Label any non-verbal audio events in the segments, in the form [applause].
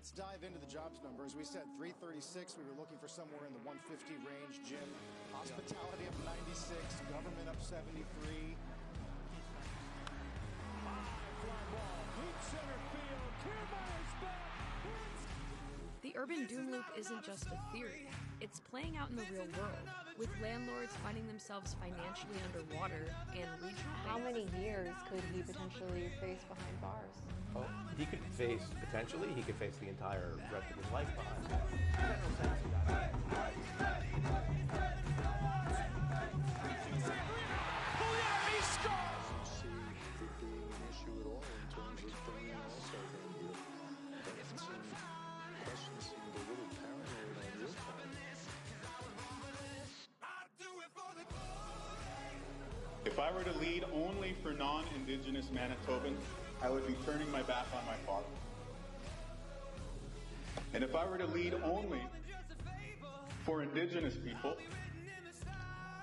Let's dive into the jobs numbers. We said 336. We were looking for somewhere in the 150 range. Jim, hospitality up 96, government up 73. The urban doom loop isn't just a theory. It's playing out in the real world, with landlords finding themselves financially underwater and regional. How many years could he potentially face behind bars? Oh, he could face potentially. He could face the entire rest of his life behind bars. see it I were to lead only for non-Indigenous Manitobans, I would be turning my back on my father. And if I were to lead only for Indigenous people,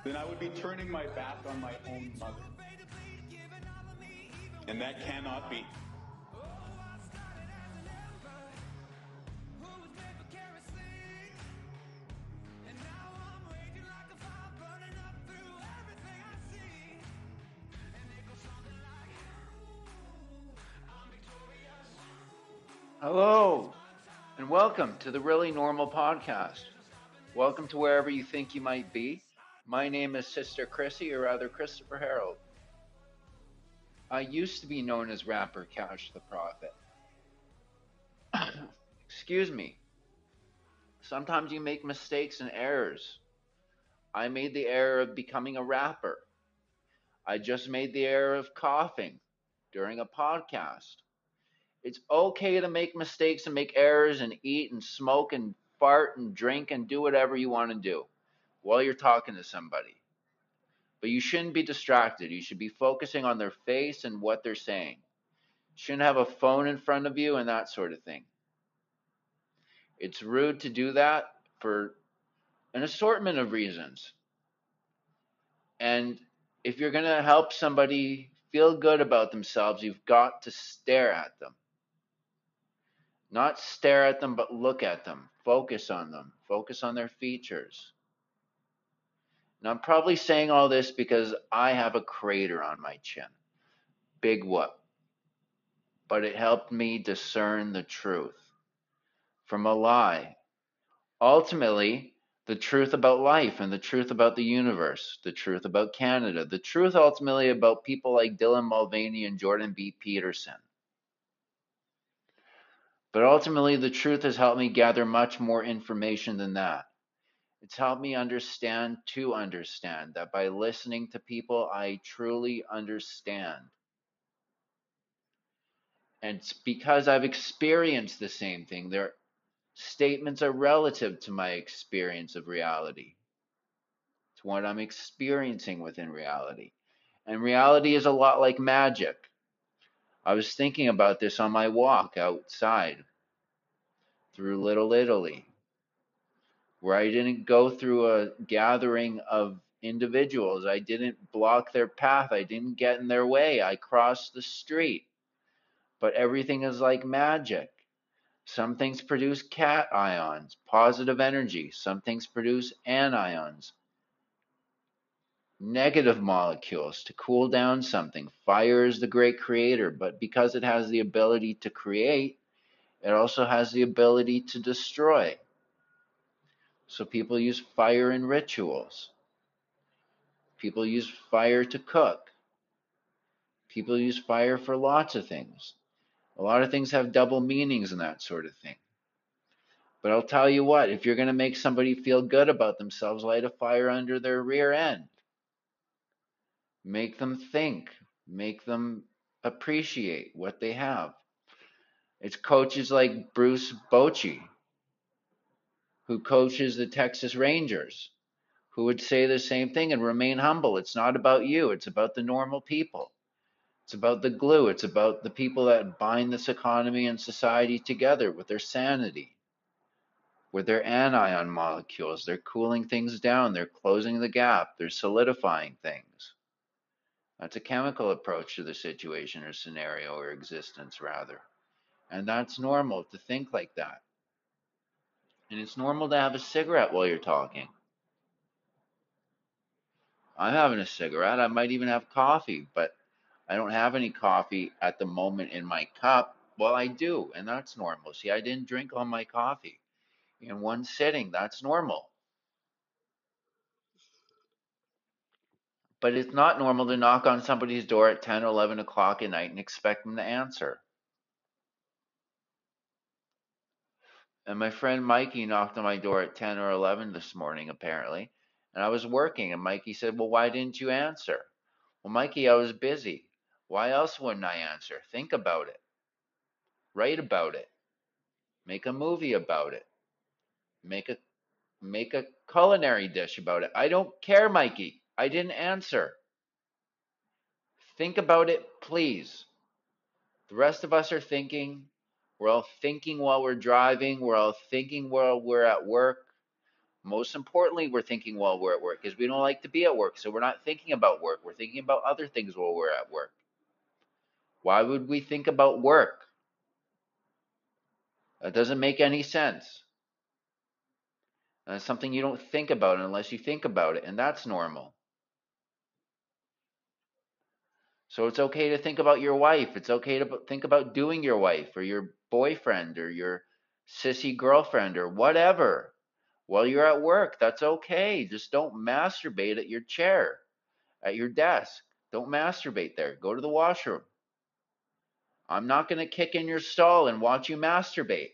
then I would be turning my back on my own mother. And that cannot be. Hello, and welcome to the Really Normal Podcast. Welcome to wherever you think you might be. My name is Sister Chrissy, or rather Christopher Harold. I used to be known as rapper Cash the Prophet. [coughs] Excuse me. Sometimes you make mistakes and errors. I made the error of becoming a rapper. I just made the error of coughing during a podcast. It's okay to make mistakes and make errors and eat and smoke and fart and drink and do whatever you want to do while you're talking to somebody. But you shouldn't be distracted. You should be focusing on their face and what they're saying. You shouldn't have a phone in front of you and that sort of thing. It's rude to do that for an assortment of reasons. And if you're going to help somebody feel good about themselves, you've got to stare at them. Not stare at them, but look at them. Focus on them. Focus on their features. And I'm probably saying all this because I have a crater on my chin. Big whoop. But it helped me discern the truth from a lie. Ultimately, the truth about life and the truth about the universe, the truth about Canada, the truth ultimately about people like Dylan Mulvaney and Jordan B. Peterson. But ultimately, the truth has helped me gather much more information than that. It's helped me understand to understand that by listening to people, I truly understand. And it's because I've experienced the same thing. Their statements are relative to my experience of reality, to what I'm experiencing within reality. And reality is a lot like magic. I was thinking about this on my walk outside through Little Italy, where I didn't go through a gathering of individuals. I didn't block their path. I didn't get in their way. I crossed the street. But everything is like magic. Some things produce cations, positive energy. Some things produce anions, negative molecules to cool down something. Fire is the great creator, but because it has the ability to create, it also has the ability to destroy. So people use fire in rituals. People use fire to cook. People use fire for lots of things. A lot of things have double meanings and that sort of thing. But I'll tell you what, if you're going to make somebody feel good about themselves, light a fire under their rear end. Make them think, make them appreciate what they have. It's coaches like Bruce Bochy, who coaches the Texas Rangers, who would say the same thing and remain humble. It's not about you, it's about the normal people. It's about the glue. It's about the people that bind this economy and society together with their sanity, with their anion molecules. They're cooling things down. They're closing the gap. They're solidifying things. Uh, that's a chemical approach to the situation or scenario or existence, rather. And that's normal to think like that. And it's normal to have a cigarette while you're talking. I'm having a cigarette. I might even have coffee, but I don't have any coffee at the moment in my cup. Well, I do, and that's normal. See, I didn't drink all my coffee in one sitting. That's normal. But it's not normal to knock on somebody's door at 10 or 11 o'clock at night and expect them to answer. And my friend Mikey knocked on my door at 10 or 11 this morning, apparently. And I was working, and Mikey said, Well, why didn't you answer? Well, Mikey, I was busy. Why else wouldn't I answer? Think about it. Write about it. Make a movie about it. Make a make a culinary dish about it. I don't care, Mikey. I didn't answer. Think about it, please. The rest of us are thinking. We're all thinking while we're driving. We're all thinking while we're at work. Most importantly, we're thinking while we're at work because we don't like to be at work. So we're not thinking about work. We're thinking about other things while we're at work. Why would we think about work? That doesn't make any sense. That's something you don't think about unless you think about it, and that's normal. So it's okay to think about your wife. It's okay to think about doing your wife or your boyfriend or your sissy girlfriend or whatever while you're at work. That's okay. Just don't masturbate at your chair, at your desk. Don't masturbate there. Go to the washroom. I'm not going to kick in your stall and watch you masturbate.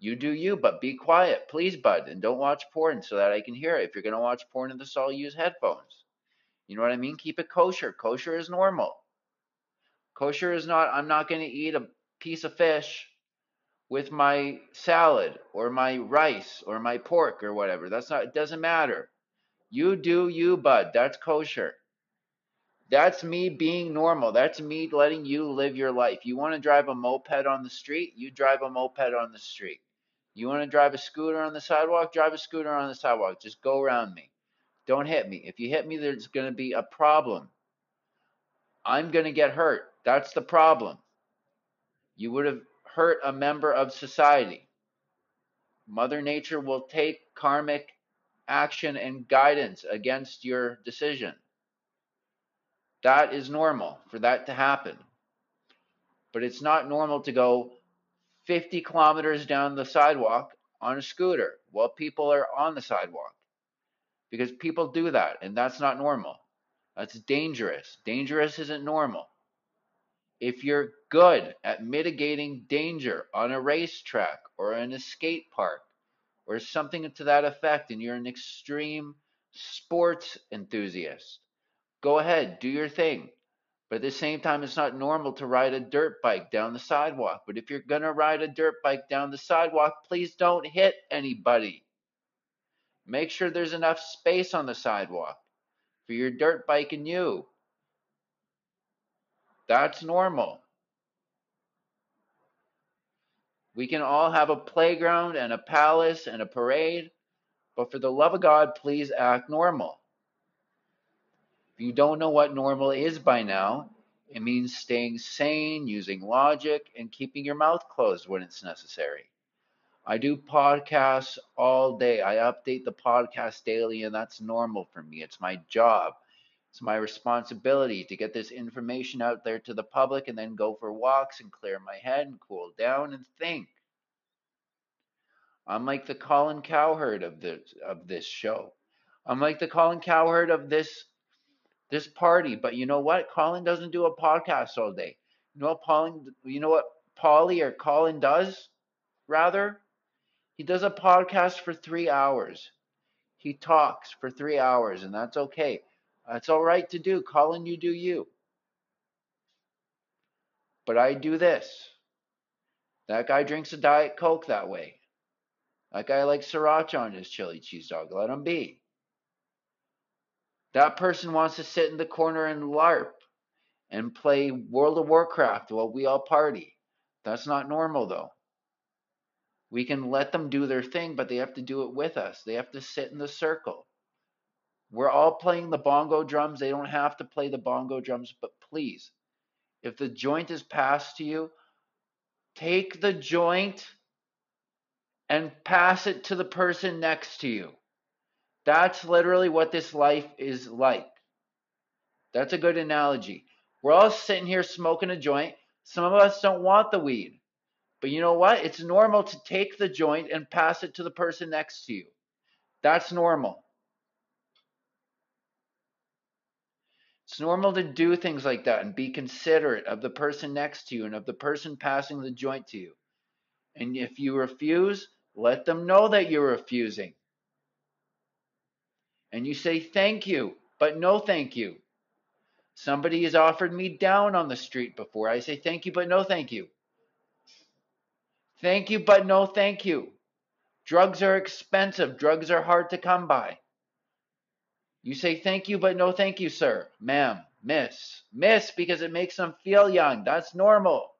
You do you, but be quiet, please, bud, and don't watch porn so that I can hear it. If you're going to watch porn in the stall, use headphones. You know what I mean? Keep it kosher. Kosher is normal. Kosher is not, I'm not going to eat a piece of fish with my salad or my rice or my pork or whatever. That's not, it doesn't matter. You do you, bud. That's kosher. That's me being normal. That's me letting you live your life. You want to drive a moped on the street? You drive a moped on the street. You want to drive a scooter on the sidewalk? Drive a scooter on the sidewalk. Just go around me. Don't hit me. If you hit me, there's going to be a problem. I'm going to get hurt. That's the problem. You would have hurt a member of society. Mother Nature will take karmic action and guidance against your decision. That is normal for that to happen. But it's not normal to go 50 kilometers down the sidewalk on a scooter while people are on the sidewalk. Because people do that, and that's not normal. That's dangerous. Dangerous isn't normal. If you're good at mitigating danger on a racetrack or in a skate park or something to that effect, and you're an extreme sports enthusiast, go ahead, do your thing. But at the same time, it's not normal to ride a dirt bike down the sidewalk. But if you're going to ride a dirt bike down the sidewalk, please don't hit anybody. Make sure there's enough space on the sidewalk for your dirt bike and you. That's normal. We can all have a playground and a palace and a parade, but for the love of God, please act normal. If you don't know what normal is by now, it means staying sane, using logic, and keeping your mouth closed when it's necessary. I do podcasts all day. I update the podcast daily, and that's normal for me. It's my job. It's my responsibility to get this information out there to the public and then go for walks and clear my head and cool down and think. I'm like the Colin Cowherd of this of this show. I'm like the Colin Cowherd of this this party. But you know what? Colin doesn't do a podcast all day. You know what you know what Polly or Colin does? Rather, he does a podcast for three hours. He talks for three hours, and that's okay. That's all right to do. Colin, you do you. But I do this. That guy drinks a Diet Coke that way. That guy likes sriracha on his chili cheese dog. Let him be. That person wants to sit in the corner and LARP and play World of Warcraft while we all party. That's not normal, though. We can let them do their thing, but they have to do it with us. They have to sit in the circle. We're all playing the bongo drums. They don't have to play the bongo drums, but please, if the joint is passed to you, take the joint and pass it to the person next to you. That's literally what this life is like. That's a good analogy. We're all sitting here smoking a joint. Some of us don't want the weed. But you know what? It's normal to take the joint and pass it to the person next to you. That's normal. It's normal to do things like that and be considerate of the person next to you and of the person passing the joint to you. And if you refuse, let them know that you're refusing. And you say thank you, but no thank you. Somebody has offered me down on the street before. I say thank you, but no thank you. Thank you, but no thank you. Drugs are expensive. Drugs are hard to come by. You say thank you, but no thank you, sir, ma'am, miss. Miss because it makes them feel young. That's normal.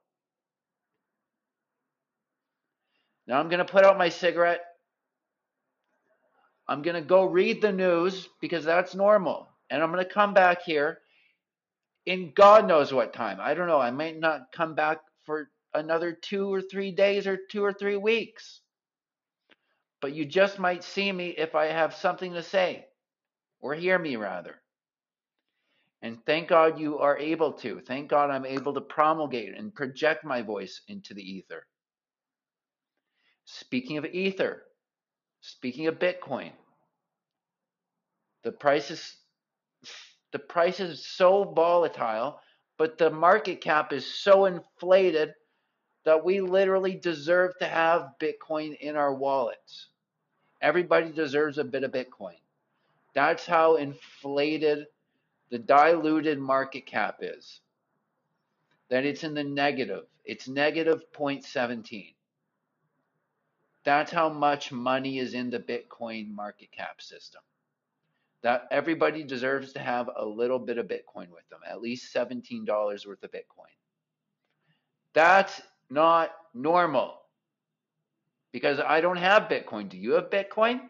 Now I'm going to put out my cigarette. I'm going to go read the news because that's normal. And I'm going to come back here in God knows what time. I don't know. I might not come back for another two or three days or two or three weeks. But you just might see me if I have something to say, or hear me rather. And thank God you are able to. Thank God I'm able to promulgate and project my voice into the ether. Speaking of ether, speaking of Bitcoin, the price is the price is so volatile, but the market cap is so inflated that we literally deserve to have Bitcoin in our wallets. Everybody deserves a bit of Bitcoin. That's how inflated the diluted market cap is. That it's in the negative. It's negative 0.17. That's how much money is in the Bitcoin market cap system. That everybody deserves to have a little bit of Bitcoin with them, at least $17 worth of Bitcoin. That's not normal. Because I don't have Bitcoin. Do you have Bitcoin?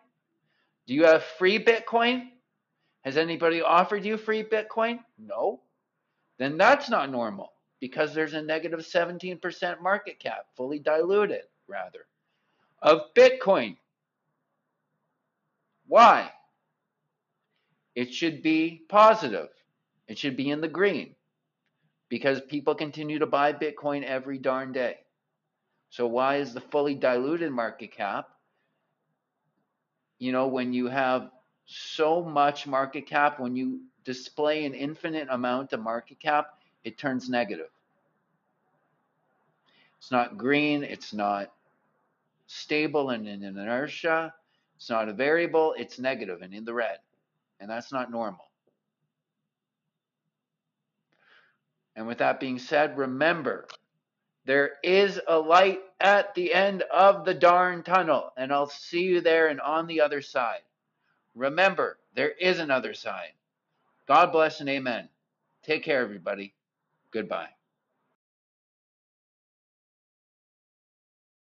Do you have free Bitcoin? Has anybody offered you free Bitcoin? No. Then that's not normal because there's a negative 17% market cap, fully diluted, rather, of Bitcoin. Why? It should be positive. It should be in the green because people continue to buy Bitcoin every darn day. So why is the fully diluted market cap? You know, when you have so much market cap, when you display an infinite amount of market cap, it turns negative. It's not green, it's not stable and in inertia, it's not a variable, it's negative and in the red. And that's not normal. And with that being said, remember, there is a light at the end of the darn tunnel, and I'll see you there and on the other side. Remember, there is another side. God bless and amen. Take care, everybody. Goodbye.